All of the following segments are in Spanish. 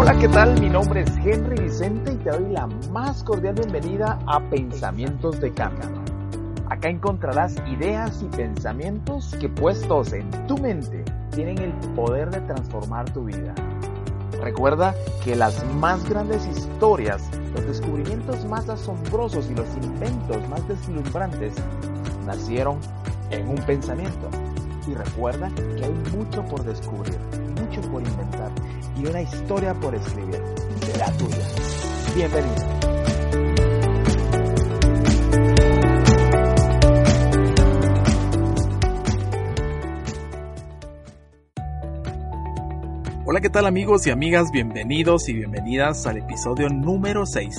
Hola, ¿qué tal? Mi nombre es Henry Vicente y te doy la más cordial bienvenida a Pensamientos de Cambio. Acá encontrarás ideas y pensamientos que puestos en tu mente tienen el poder de transformar tu vida. Recuerda que las más grandes historias, los descubrimientos más asombrosos y los inventos más deslumbrantes nacieron en un pensamiento. Y recuerda que hay mucho por descubrir, mucho por inventar y una historia por escribir. Será tuya. Bienvenido. Hola, ¿qué tal amigos y amigas? Bienvenidos y bienvenidas al episodio número 6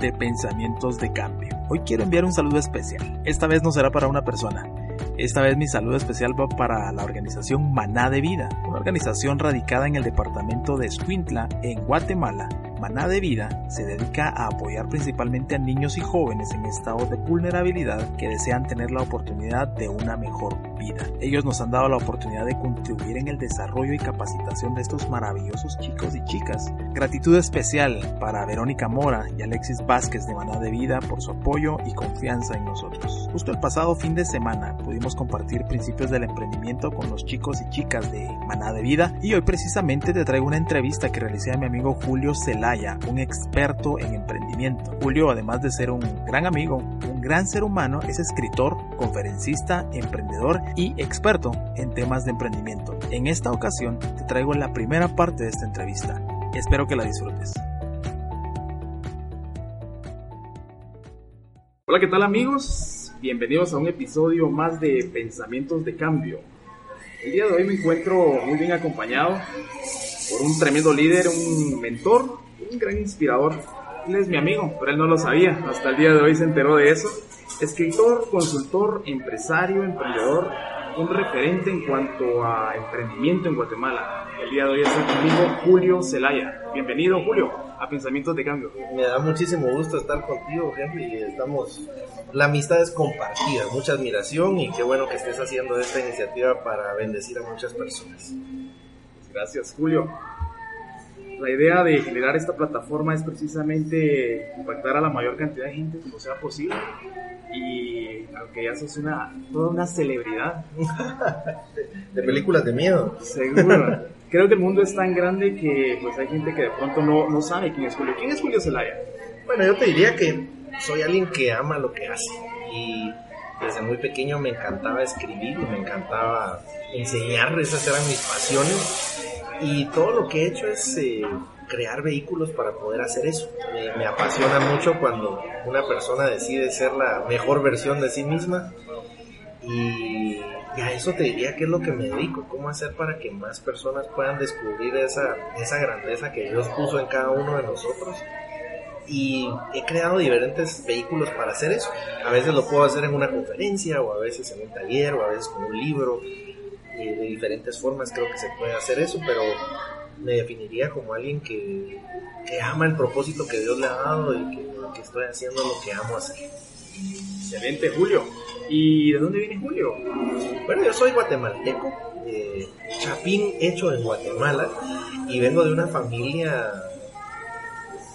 de Pensamientos de Cambio. Hoy quiero enviar un saludo especial. Esta vez no será para una persona. Esta vez mi saludo especial va para la organización Maná de Vida, una organización radicada en el departamento de Escuintla, en Guatemala. Maná de Vida se dedica a apoyar principalmente a niños y jóvenes en estado de vulnerabilidad que desean tener la oportunidad de una mejor vida. Ellos nos han dado la oportunidad de contribuir en el desarrollo y capacitación de estos maravillosos chicos y chicas. Gratitud especial para Verónica Mora y Alexis Vázquez de Maná de Vida por su apoyo y confianza en nosotros. Justo el pasado fin de semana pudimos compartir principios del emprendimiento con los chicos y chicas de Maná de Vida y hoy precisamente te traigo una entrevista que realicé a mi amigo Julio Celaya, un experto en emprendimiento. Julio, además de ser un gran amigo, un gran ser humano, es escritor, conferencista, emprendedor y experto en temas de emprendimiento. En esta ocasión te traigo la primera parte de esta entrevista. Espero que la disfrutes. Hola, ¿qué tal amigos? Bienvenidos a un episodio más de Pensamientos de Cambio. El día de hoy me encuentro muy bien acompañado por un tremendo líder, un mentor, un gran inspirador. Él es mi amigo, pero él no lo sabía. Hasta el día de hoy se enteró de eso. Escritor, consultor, empresario, emprendedor, un referente en cuanto a emprendimiento en Guatemala. El día de hoy está conmigo Julio Zelaya. Bienvenido, Julio, a Pensamientos de Cambio. Me da muchísimo gusto estar contigo, Henry, y estamos... La amistad es compartida, mucha admiración y qué bueno que estés haciendo esta iniciativa para bendecir a muchas personas. Gracias, Julio. La idea de generar esta plataforma es precisamente impactar a la mayor cantidad de gente como sea posible. Y aunque ya sos una, toda una celebridad. de películas de miedo. Seguro. Creo que el mundo es tan grande que pues hay gente que de pronto no, no sabe quién es Julio. ¿Quién es Julio Zelaya? Bueno, yo te diría que soy alguien que ama lo que hace. Y desde muy pequeño me encantaba escribir, me encantaba enseñar, esas eran mis pasiones y todo lo que he hecho es eh, crear vehículos para poder hacer eso. Me, apasiona mucho cuando una persona decide ser la mejor versión de sí misma y, y, a eso te diría que es lo que me dedico, cómo hacer para que más personas puedan descubrir esa, esa grandeza que Dios puso en cada uno de nosotros. Y he creado diferentes vehículos para hacer eso. A veces lo puedo hacer en una conferencia, o a veces en un taller, o a veces con un libro, de diferentes formas creo que se puede hacer eso, pero me definiría como alguien que, que ama el propósito que Dios le ha dado y que, que, estoy haciendo lo que amo hacer. Excelente, Julio. ¿Y de dónde viene Julio? Bueno, yo soy guatemalteco, eh, chapín hecho en Guatemala, y vengo de una familia,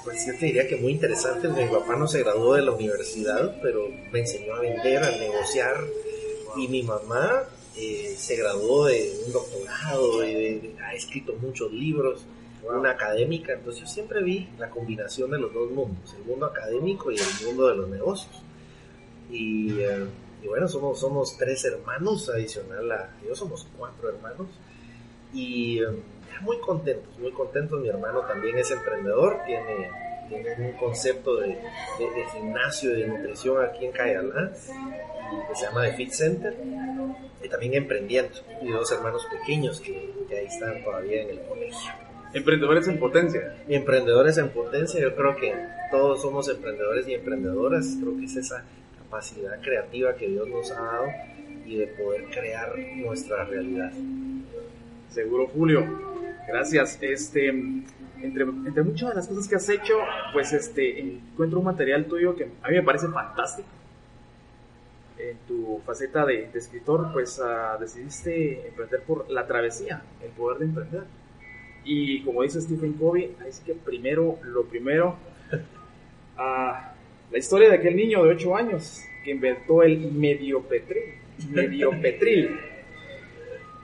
pues yo te diría que muy interesante. Mi papá no se graduó de la universidad, pero me enseñó a vender, a negociar, y mi mamá eh, se graduó de un doctorado, de, ha escrito muchos libros, wow. una académica, entonces yo siempre vi la combinación de los dos mundos, el mundo académico y el mundo de los negocios. Y, eh, y bueno, somos, somos tres hermanos, adicional a yo somos cuatro hermanos, y eh, muy contentos, muy contentos, mi hermano también es emprendedor, tiene tiene un concepto de, de, de, gimnasio, de nutrición aquí en Cayalá, que se llama The Fit Center. y también emprendiendo. Y dos hermanos pequeños que, que ahí están todavía en el colegio. Emprendedores en potencia. Emprendedores en potencia, yo creo que todos somos emprendedores y emprendedoras. Creo que es esa capacidad creativa que Dios nos ha dado y de poder crear nuestra realidad. Seguro, Julio. Gracias. Este, entre, entre muchas de las cosas que has hecho, pues este, encuentro un material tuyo que a mí me parece fantástico. En tu faceta de, de escritor, pues uh, decidiste emprender por la travesía, el poder de emprender. Y como dice Stephen Covey, es que primero, lo primero, uh, la historia de aquel niño de 8 años que inventó el mediopetril. Mediopetril.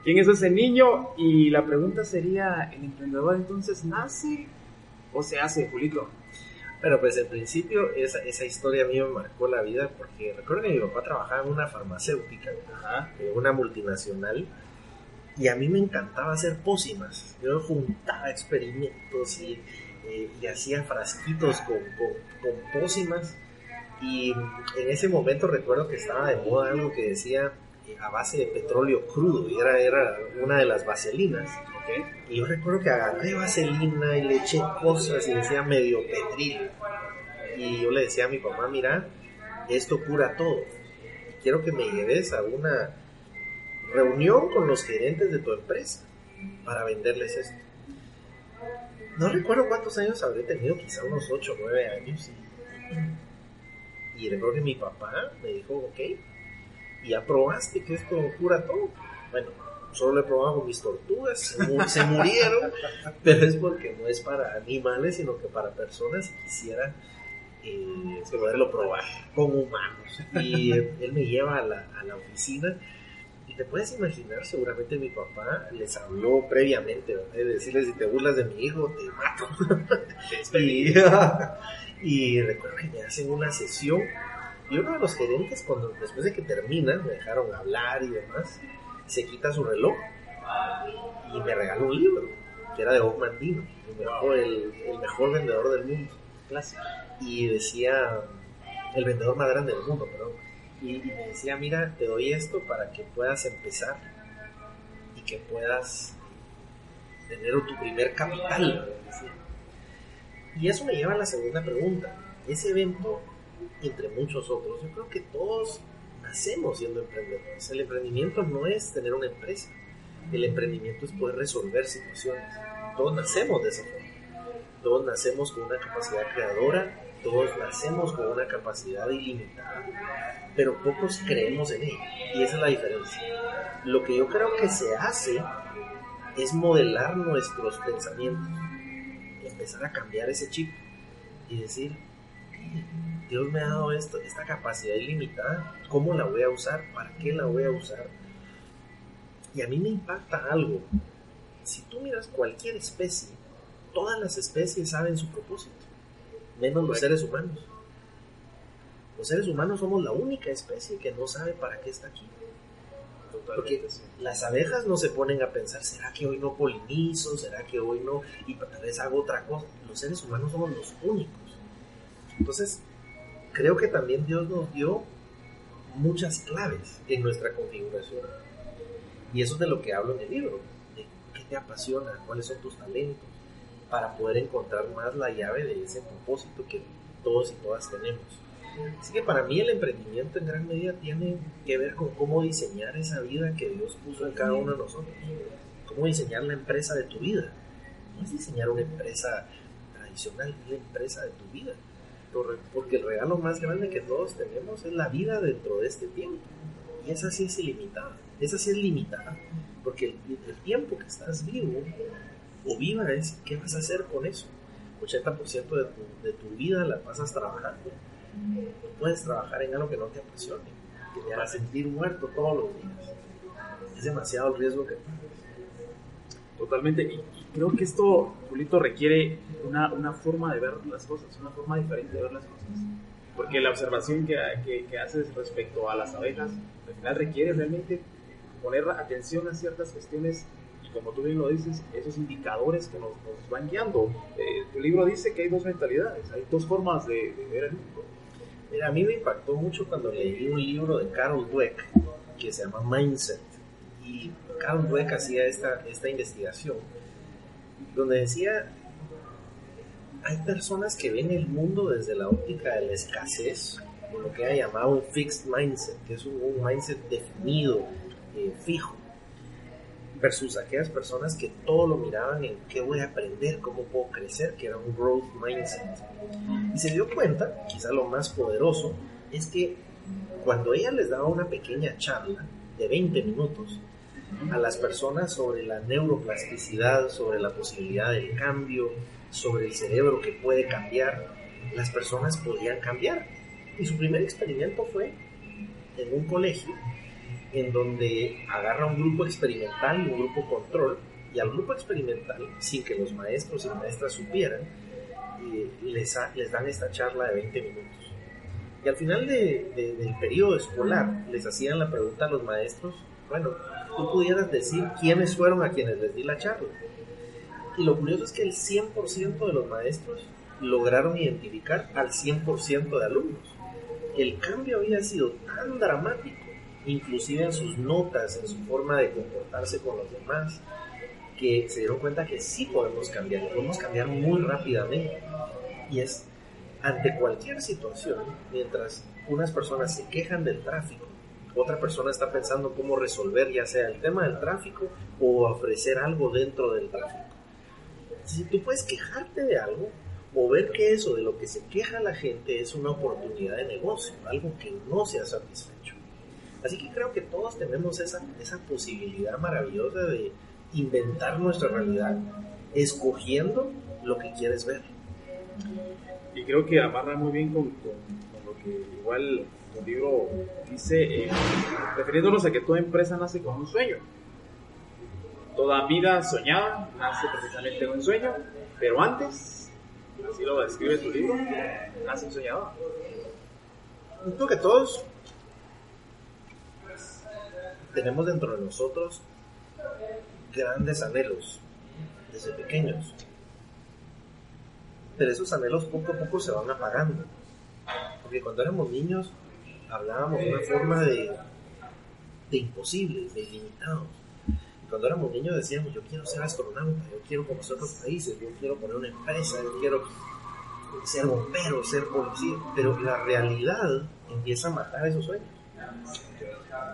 ¿Quién es ese niño? Y la pregunta sería, ¿el emprendedor entonces nace o se hace, Julito? Pero pues en principio esa, esa historia a mí me marcó la vida porque recuerdo que mi papá trabajaba en una farmacéutica, una multinacional, y a mí me encantaba hacer pócimas. Yo juntaba experimentos y, eh, y hacía frasquitos con, con, con pócimas. Y en ese momento recuerdo que estaba de moda algo que decía a base de petróleo crudo y era, era una de las vaselinas. Okay. Y yo recuerdo que agarré vaselina y le eché cosas y decía medio petril. Y yo le decía a mi papá, mira, esto cura todo. Quiero que me lleves a una reunión con los gerentes de tu empresa para venderles esto. No recuerdo cuántos años habré tenido, quizá unos 8 o 9 años. Y, y recuerdo que mi papá me dijo, ok, y ya probaste que esto cura todo. Bueno, solo lo he probado con mis tortugas, se murieron, pero es porque no es para animales, sino que para personas que quisieran eh, poderlo probar con humanos. Y él, él me lleva a la, a la, oficina. Y te puedes imaginar, seguramente mi papá les habló previamente, ¿verdad? de decirles, si te burlas de mi hijo, te mato. y, y recuerdo que me hacen una sesión y uno de los gerentes, cuando después de que terminan, me dejaron hablar y demás, se quita su reloj y me regaló un libro, que era de Bob Mandino, el mejor, el, el mejor vendedor del mundo. Clásico. Y decía, el vendedor más grande del mundo, perdón. Y, y, me decía, mira, te doy esto para que puedas empezar y que puedas tener tu primer capital. Y eso me lleva a la segunda pregunta. Ese evento entre muchos otros, yo creo que todos nacemos siendo emprendedores. El emprendimiento no es tener una empresa, el emprendimiento es poder resolver situaciones. Todos nacemos de esa forma. Todos nacemos con una capacidad creadora, todos nacemos con una capacidad ilimitada, pero pocos creemos en ella. Y esa es la diferencia. Lo que yo creo que se hace es modelar nuestros pensamientos, empezar a cambiar ese chip y decir, Dios me ha dado esto, esta capacidad ilimitada, ¿cómo la voy a usar? ¿Para qué la voy a usar? Y a mí me impacta algo. Si tú miras cualquier especie, todas las especies saben su propósito, menos los seres humanos. Los seres humanos somos la única especie que no sabe para qué está aquí. Porque las abejas no se ponen a pensar, ¿será que hoy no polinizo? ¿Será que hoy no? Y tal vez hago otra cosa. Los seres humanos somos los únicos. Entonces, creo que también Dios nos dio muchas claves en nuestra configuración. Y eso es de lo que hablo en el libro. De qué te apasiona, cuáles son tus talentos, para poder encontrar más la llave de ese propósito que todos y todas tenemos. Así que para mí el emprendimiento en gran medida tiene que ver con cómo diseñar esa vida que Dios puso en cada uno de nosotros. Cómo diseñar la empresa de tu vida. No es diseñar una empresa tradicional, es la empresa de tu vida porque el regalo más grande que todos tenemos es la vida dentro de este tiempo. Y esa sí es ilimitada, esa sí es limitada, porque el, tiempo que estás vivo o viva es qué vas a hacer con eso. 80% de tu, de tu vida la pasas trabajando. No puedes trabajar en algo que no te apasione, que te haga sentir muerto todos los días. Es demasiado el riesgo que. Totalmente. Y, y, creo que esto, Julito, requiere una, una, forma de ver las cosas, una forma diferente de ver las cosas. Porque la observación que, que, que haces respecto a las abejas, al final requiere realmente poner atención a ciertas cuestiones y como tú bien lo dices, esos indicadores que nos, nos van guiando. Eh, tu libro dice que hay dos mentalidades, hay dos formas de, de ver el mundo. Mira, a mí me impactó mucho cuando leí un libro de Carol Dweck que se llama Mindset. Y Carl Dweck hacía esta, esta investigación donde decía, hay personas que ven el mundo desde la óptica de la escasez, o lo que ha llamado un fixed mindset, que es un, mindset definido, eh, fijo, versus aquellas personas que todo lo miraban en qué voy a aprender, cómo puedo crecer, que era un growth mindset. Y se dio cuenta, quizá lo más poderoso, es que cuando ella les daba una pequeña charla de 20 minutos a las personas sobre la neuroplasticidad, sobre la posibilidad del cambio, sobre el cerebro que puede cambiar, las personas podían cambiar. Y su primer experimento fue en un colegio en donde agarra un grupo experimental y un grupo control, y al grupo experimental, sin que los maestros y maestras supieran, les, les dan esta charla de 20 minutos. Y al final del periodo escolar les hacían la pregunta a los maestros, bueno, tú pudieras decir quiénes fueron a quienes les di la charla. Y lo curioso es que el 100% de los maestros lograron identificar al 100% de alumnos. El cambio había sido tan dramático, inclusive en sus notas, en su forma de comportarse con los demás, que se dieron cuenta que sí podemos cambiar, podemos cambiar muy rápidamente. Y es ante cualquier situación, mientras unas personas se quejan del tráfico, otra persona está pensando cómo resolver ya sea el tema del tráfico o ofrecer algo dentro del tráfico. Si tú puedes quejarte de algo o ver que eso de lo que se queja la gente es una oportunidad de negocio, algo que no se ha satisfecho. Así que creo que todos tenemos esa, esa posibilidad maravillosa de inventar nuestra realidad escogiendo lo que quieres ver. Y creo que amarra muy bien con, lo que igual libro dice, eh, refiriéndonos a que toda empresa nace con un sueño. Toda vida soñada nace precisamente con un sueño, pero antes, así lo describe tu libro, nace un soñador. Creo que todos tenemos dentro de nosotros grandes anhelos desde pequeños pero esos anhelos poco a poco se van apagando. Porque cuando éramos niños hablábamos de una forma de, de imposibles, de ilimitados. Cuando éramos niños decíamos, yo quiero ser astronauta, yo quiero conocer otros países, yo quiero poner una empresa, yo quiero ser bombero, ser policía. Pero la realidad empieza a matar esos sueños.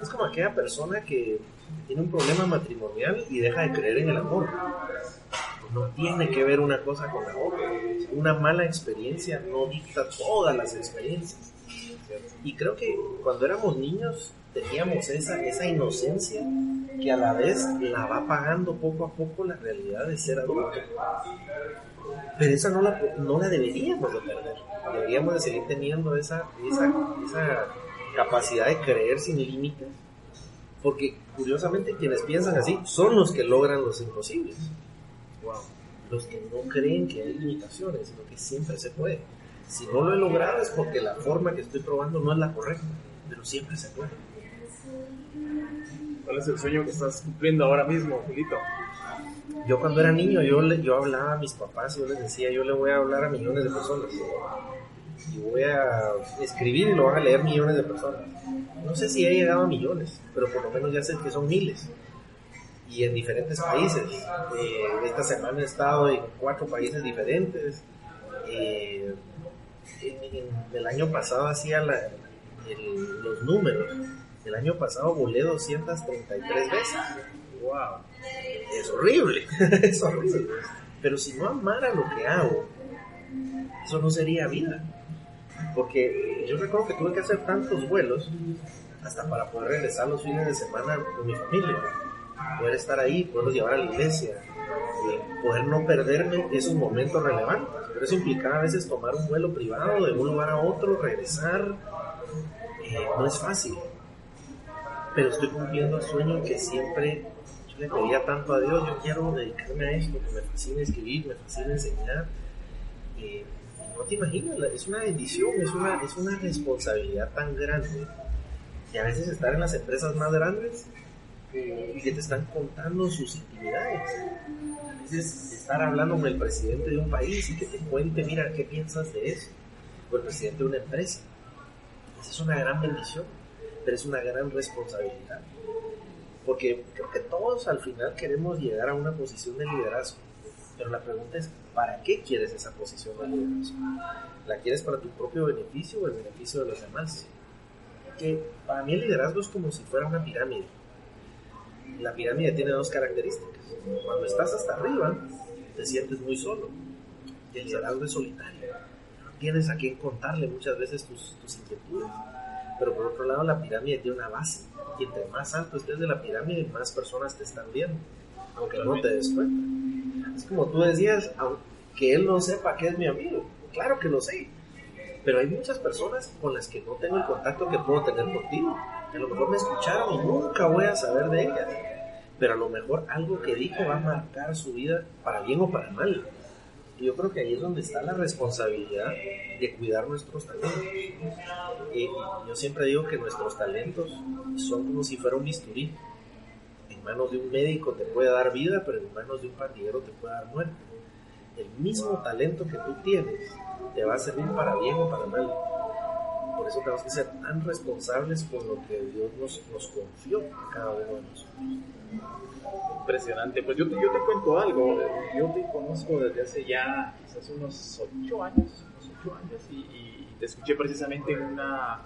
Es como aquella persona que tiene un problema matrimonial y deja de creer en el amor no tiene que ver una cosa con la otra. Una mala experiencia no dicta todas las experiencias. Y creo que cuando éramos niños teníamos esa, esa inocencia que a la vez la va pagando poco a poco la realidad de ser adulto. Pero esa no la, no la deberíamos de perder. Deberíamos de seguir teniendo esa, esa, esa capacidad de creer sin límites. Porque curiosamente quienes piensan así son los que logran los imposibles los que no creen que hay limitaciones, sino que siempre se puede. Si no lo he logrado es porque la forma que estoy probando no es la correcta, pero siempre se puede. ¿Cuál es el sueño que estás cumpliendo ahora mismo, Julito? Yo cuando era niño, yo, yo hablaba a mis papás y yo les decía, yo le voy a hablar a millones de personas. Y voy a escribir y lo van a leer millones de personas. No sé si he llegado a millones, pero por lo menos ya sé que son miles y en diferentes países. Eh, esta semana he estado en cuatro países diferentes. Eh, el año pasado hacía los números. El año pasado volé 233 veces. ¡Wow! Es horrible, es horrible. Pero si no amara lo que hago, eso no sería vida. Porque yo recuerdo que tuve que hacer tantos vuelos hasta para poder regresar los fines de semana con mi familia poder estar ahí, poderlos llevar a la iglesia, poder no perderme esos momentos relevantes. Pero eso implicaba a veces tomar un vuelo privado de un lugar a otro, regresar. Eh, no es fácil. Pero estoy cumpliendo el sueño que siempre yo le pedía tanto a Dios. Yo quiero dedicarme a esto, que me fascina escribir, me fascina enseñar. Eh, no te imaginas, es una bendición, es una, es una responsabilidad tan grande. Y a veces estar en las empresas más grandes y que te están contando sus intimidades. Estar hablando con el presidente de un país y que te cuente, mira, ¿qué piensas de eso? O el presidente de una empresa. Esa es una gran bendición. pero es una gran responsabilidad. Porque creo que todos al final queremos llegar a una posición de liderazgo. Pero la pregunta es, ¿para qué quieres esa posición de liderazgo? ¿La quieres para tu propio beneficio o el beneficio de los demás? Que para mí el liderazgo es como si fuera una pirámide. La pirámide tiene dos características. Cuando estás hasta arriba, te sientes muy solo. Y el liderazgo es solitario. Tienes a quien contarle muchas veces tus, tus inquietudes. Pero por otro lado, la pirámide tiene una base. Y entre más alto estés de la pirámide, más personas te están viendo. Aunque no te des cuenta. Es como tú decías, aunque él no sepa que es mi amigo. Claro que lo sé. Pero hay muchas personas con las que no tengo el contacto que puedo tener contigo. A lo mejor me escucharon nunca voy a saber de ellas. Pero a lo mejor algo que dijo va a marcar su vida para bien o para mal. Y yo creo que ahí es donde está la responsabilidad de cuidar nuestros talentos. Y yo siempre digo que nuestros talentos son como si fuera un bisturí. En manos de un médico te puede dar vida, pero en manos de un pandillero te puede dar muerte. El mismo talento que tú tienes te va a servir para bien o para mal. Por eso tenemos que ser tan responsables por lo que Dios nos, nos confió a cada uno de nosotros. Impresionante. Pues yo yo te cuento algo. Yo te conozco desde hace ya quizás unos ocho años, unos ocho años y, y te escuché precisamente en una,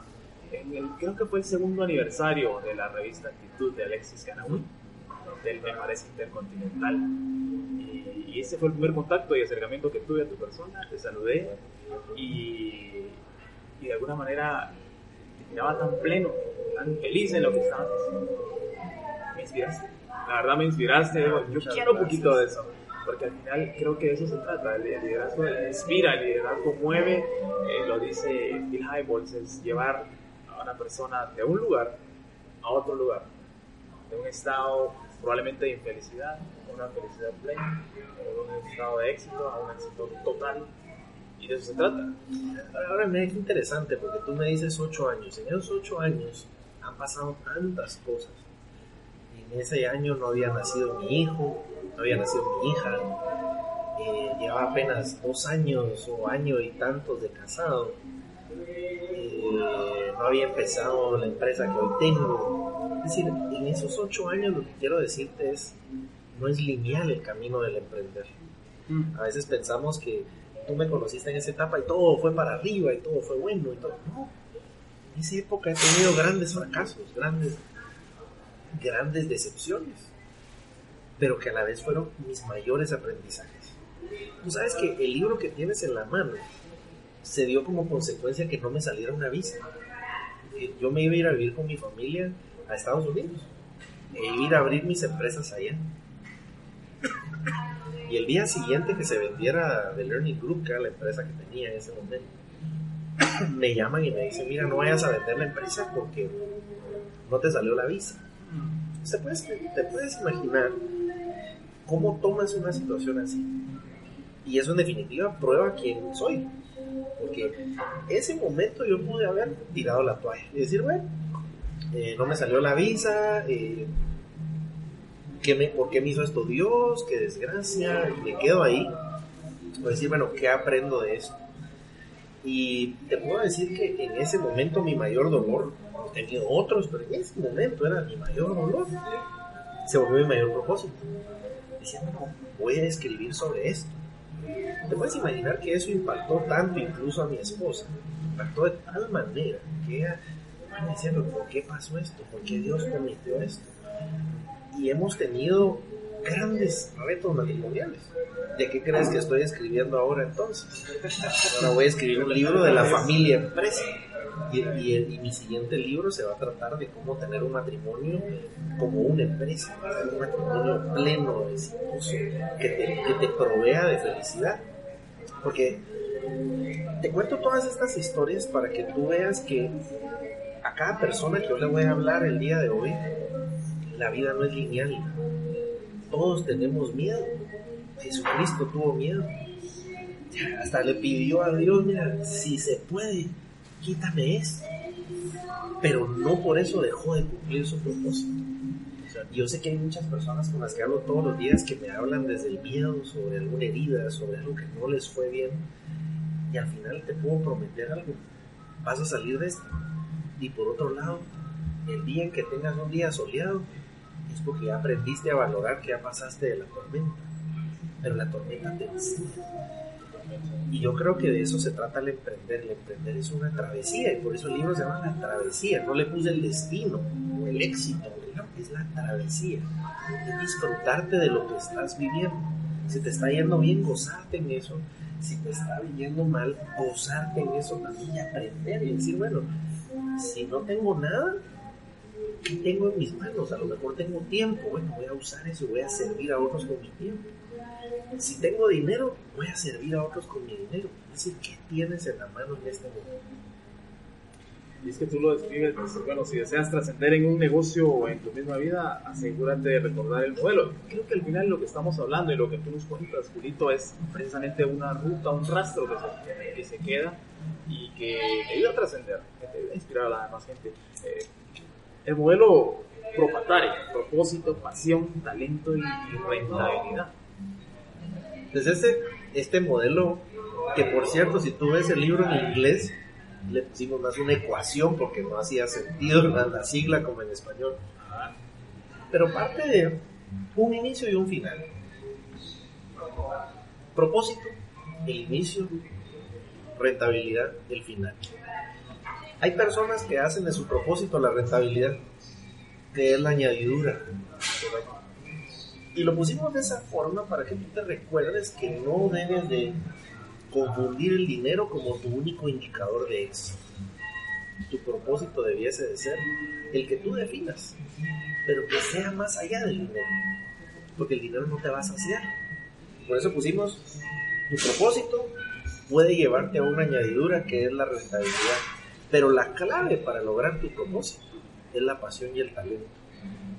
en el, creo que fue el segundo aniversario de la revista Actitud de Alexis Canaúl, del Me Parece Intercontinental. Y, y ese fue el primer contacto y acercamiento que tuve a tu persona. Te saludé y, y de alguna manera te miraba tan pleno, tan feliz en lo que estabas haciendo. Me inspiraste. La verdad me inspiraste. Yo quiero un poquito de eso. Porque al final creo que de eso se trata. El liderazgo inspira, el liderazgo mueve. Eh, lo dice Bill Hybels, es llevar a una persona de un lugar a otro lugar. De un estado probablemente de infelicidad a una felicidad plena. O de un estado de éxito a un éxito total y de eso se trata. Ahora me es interesante porque tú me dices ocho años. En esos ocho años han pasado tantas cosas. En ese año no había nacido mi hijo, no había nacido mi hija. Eh, llevaba apenas dos años o año y tantos de casado. Eh, no había empezado la empresa que hoy tengo. Es decir, en esos ocho años lo que quiero decirte es, no es lineal el camino del emprender. A veces pensamos que tú me conociste en esa etapa y todo fue para arriba y todo fue bueno y todo. No, en esa época he tenido grandes fracasos, grandes, grandes decepciones, pero que a la vez fueron mis mayores aprendizajes. Tú sabes que el libro que tienes en la mano se dio como consecuencia que no me saliera una visa. Yo me iba a ir a vivir con mi familia a Estados Unidos e iba a abrir mis empresas allá. Y el día siguiente que se vendiera The Learning Group, que era la empresa que tenía en ese momento, me llaman y me dicen, mira, no vayas a vender la empresa porque no te salió la visa. ¿Te puedes, te puedes imaginar cómo tomas una situación así? Y eso en definitiva prueba quién soy. Porque ese momento yo pude haber tirado la toalla y decir, bueno, eh, no me salió la visa, eh, ¿qué me, ¿por qué me hizo esto Dios? ¿Qué desgracia? Y me quedo ahí. A decir, bueno, ¿qué aprendo de esto? Y te puedo decir que en ese momento mi mayor dolor, he tenido otros, pero en ese momento era mi mayor dolor, se volvió mi mayor propósito. Diciendo, voy a escribir sobre esto. Te puedes imaginar que eso impactó tanto incluso a mi esposa, impactó de tal manera que ella diciendo, ¿por qué pasó esto? ¿Por qué Dios permitió esto? Y hemos tenido grandes retos matrimoniales. ¿De qué crees que estoy escribiendo ahora entonces? Ahora voy a escribir un libro de la familia empresa. Y, y, mi siguiente libro se va a tratar de cómo tener un matrimonio como una empresa, un matrimonio pleno, exitoso, que te provea de felicidad. Porque te cuento todas estas historias para que tú veas que a cada persona que yo le voy a hablar el día de hoy, la vida no es lineal. Todos tenemos miedo. Jesucristo tuvo miedo. Hasta le pidió a Dios, mira, si se puede, quítame esto. Pero no por eso dejó de cumplir su propósito. Yo sé que hay muchas personas con las que hablo todos los días que me hablan desde el miedo sobre alguna herida, sobre algo que no les fue bien. Y al final te puedo prometer algo. Vas a salir de esto. Y por otro lado, el día en que tengas un día soleado es porque ya aprendiste a valorar que ya pasaste de la tormenta. Pero la tormenta te enseña. Y yo creo que de eso se trata el emprender. El emprender es una travesía y por eso el libro se llama La Travesía. No le puse el destino o el éxito, es la travesía. Es disfrutarte de lo que estás viviendo. Si te está yendo bien, gozarte en eso. Si te está yendo mal, gozarte en eso también y aprender y decir, bueno, si no tengo nada, ¿qué tengo en mis manos? A lo mejor tengo tiempo, bueno, voy a usar eso, voy a servir a otros con mi tiempo. Si tengo dinero, voy a servir a otros con mi dinero. Es decir, ¿qué tienes en la mano en este momento? Y es que tú lo describes, pues, bueno, si deseas trascender en un negocio o en tu misma vida, asegúrate de recordar el modelo. Creo que al final lo que estamos hablando y lo que tú nos cuentas, Julito, es precisamente una ruta, un rastro que se, que se queda y que ayuda a trascender, que te a inspirar a la demás gente. Eh, el modelo propatario, propósito, pasión, talento y rentabilidad. Desde este, este modelo, que por cierto, si tú ves el libro en inglés, le pusimos más una ecuación porque no hacía sentido la, sigla como en español. Pero parte de un inicio y un final. Propósito, el inicio, rentabilidad, el final. Hay personas que hacen de su propósito la rentabilidad, que es la añadidura. Y lo pusimos de esa forma para que tú te recuerdes que no debes de confundir el dinero como tu único indicador de éxito. Tu propósito debiese de ser el que tú definas, pero que sea más allá del dinero, porque el dinero no te va a saciar. Por eso pusimos tu propósito puede llevarte a una añadidura que es la rentabilidad, pero la clave para lograr tu propósito es la pasión y el talento.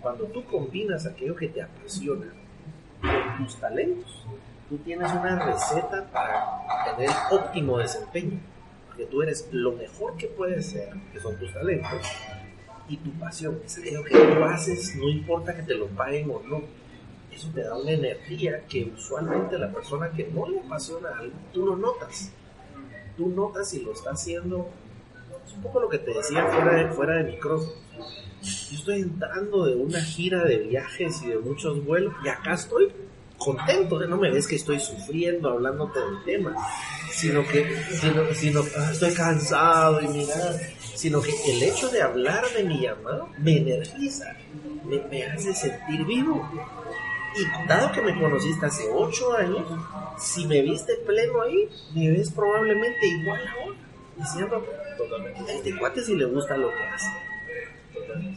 Cuando tú combinas aquello que te apasiona con tus talentos, tú tienes una receta para tener óptimo desempeño. Porque tú eres lo mejor que puedes ser, que son tus talentos, y tu pasión. Es aquello que tú haces, no importa que te lo paguen o no. Eso te da una energía que usualmente la persona que no le apasiona algo, tú lo notas. Tú notas si lo está haciendo. Es un poco lo que te decía fuera de, fuera de micrófono. Yo estoy entrando de una gira de viajes y de muchos vuelos y acá estoy contento, no me ves que estoy sufriendo hablándote del tema, sino que sino, ah, estoy cansado y mira, sino que el hecho de hablar de mi llamado me energiza, me, me hace sentir vivo. Y dado que me conociste hace ocho años, si me viste pleno ahí, me ves probablemente igual ahora, diciendo, totalmente, este cuate si le gusta lo que hace.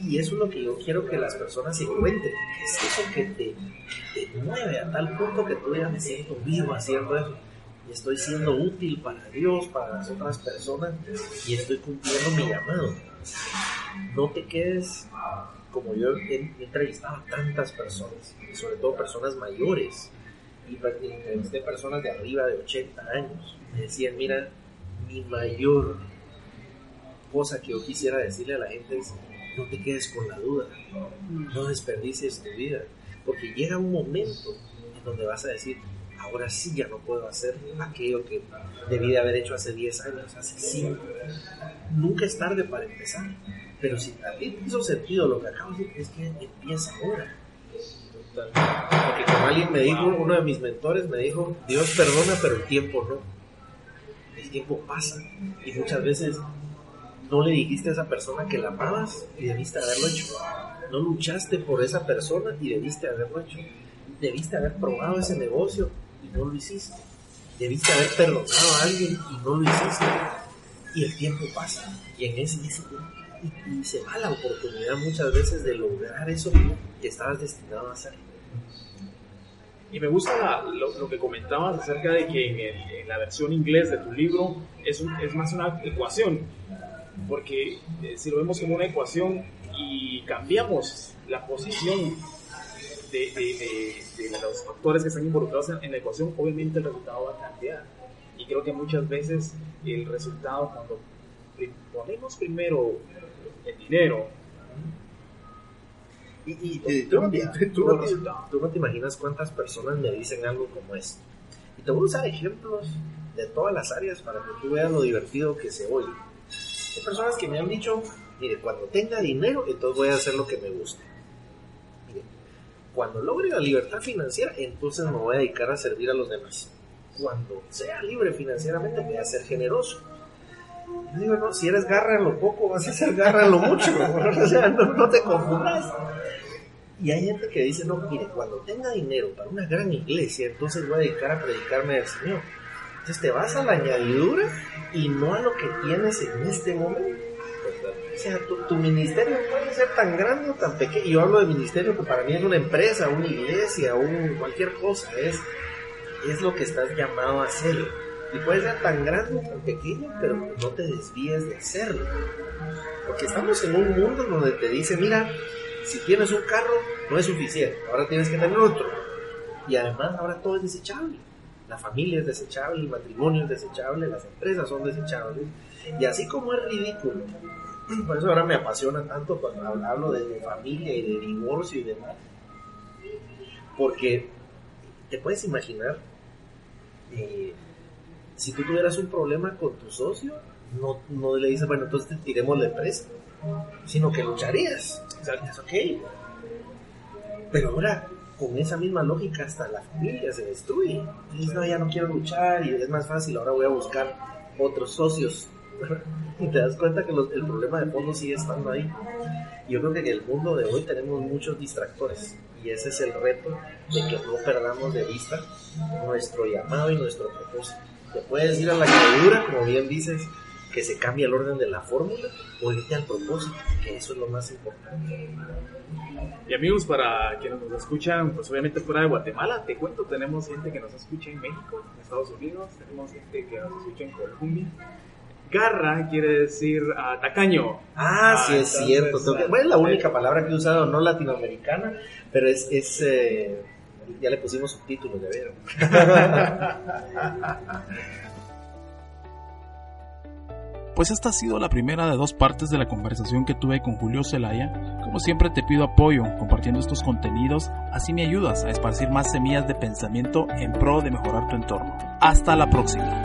Y eso es lo que yo quiero que las personas se encuentren, que es eso que te, te mueve a tal punto que tú ya me siento vivo haciendo eso. Y estoy siendo útil para Dios, para las otras personas, y estoy cumpliendo mi llamado. No te quedes como yo he, entrevistado a tantas personas, sobre todo personas mayores, y entrevisté personas de arriba de 80 años. Me decían, mira, mi mayor cosa que yo quisiera decirle a la gente es, no te quedes con la duda, no desperdicies tu vida, porque llega un momento en donde vas a decir, ahora sí ya no puedo hacer aquello que debí de haber hecho hace 10 años, hace 5. Nunca es tarde para empezar, pero si también hizo sentido lo que acabo de decir, es que empieza ahora. Porque como alguien me dijo, uno de mis mentores me dijo, Dios perdona, pero el tiempo no. El tiempo pasa y muchas veces no le dijiste a esa persona que la amabas y debiste haberlo hecho. No luchaste por esa persona y debiste haberlo hecho. Debiste haber probado ese negocio y no lo hiciste. Debiste haber perdonado a alguien y no lo hiciste. Y el tiempo pasa. Y en ese, ese y, se va la oportunidad muchas veces de lograr eso que estabas destinado a hacer. Y me gusta lo, que comentabas acerca de que en, la versión inglés de tu libro es, es más una ecuación porque eh, si lo vemos como una ecuación y cambiamos la posición de, de, los factores que están involucrados en, la ecuación, obviamente el resultado va a cambiar. Y creo que muchas veces el resultado, cuando ponemos primero el dinero, y, tú, no, tú, no te, imaginas cuántas personas me dicen algo como esto. Y te voy a usar ejemplos de todas las áreas para que tú veas lo divertido que se oye. Hay personas que me han dicho, Mire, cuando tenga dinero, entonces voy a hacer lo que me guste. Mire, cuando logre la libertad financiera, entonces me voy a dedicar a servir a los demás. Cuando sea libre financieramente, voy a ser generoso. Yo digo, no, si eres garra en lo poco, vas a ser garra en lo mucho. o sea, no, te confundas. Y hay gente que dice, no, mire, cuando tenga dinero para una gran iglesia, entonces voy a dedicar a predicarme del Señor. Entonces te vas a la añadidura y no a lo que tienes en este momento. O sea, tu, ministerio puede ser tan grande o tan pequeño. Yo hablo de ministerio que para mí es una empresa, una iglesia, un, cualquier cosa. Es, es lo que estás llamado a hacer. Y puede ser tan grande o tan pequeño, pero no te desvíes de hacerlo. Porque estamos en un mundo donde te dice, mira, si tienes un carro, no es suficiente. Ahora tienes que tener otro. Y además ahora todo es desechable la familia es desechable, el matrimonio es desechable, las empresas son desechables. Y así como es ridículo, por eso ahora me apasiona tanto cuando hablo de, familia y de divorcio y demás. Porque te puedes imaginar, eh, si tú tuvieras un problema con tu socio, no, no le dices, bueno, entonces tiremos la empresa, sino que lucharías. O sea, ok. Pero ahora con esa misma lógica hasta la familia se destruye. Dices, no, ya no quiero luchar y es más fácil, ahora voy a buscar otros socios. y te das cuenta que el problema de fondo sigue estando ahí. Yo creo que en el mundo de hoy tenemos muchos distractores y ese es el reto de que no perdamos de vista nuestro llamado y nuestro propósito. Te puedes ir a la caidura, como bien dices, que se cambie el orden de la fórmula o irte al propósito, que eso es lo más importante. Y amigos, para quienes nos escuchan, pues obviamente fuera de Guatemala, te cuento, tenemos gente que nos escucha en México, en Estados Unidos, tenemos gente que nos escucha en Colombia. Garra quiere decir uh, tacaño. Ah, sí, es cierto. Bueno, es la única palabra que he usado no latinoamericana, pero es, es eh, ya le pusimos subtítulos, de ver. Pues esta ha sido la primera de dos partes de la conversación que tuve con Julio Zelaya. Como siempre te pido apoyo compartiendo estos contenidos, así me ayudas a esparcir más semillas de pensamiento en pro de mejorar tu entorno. Hasta la próxima.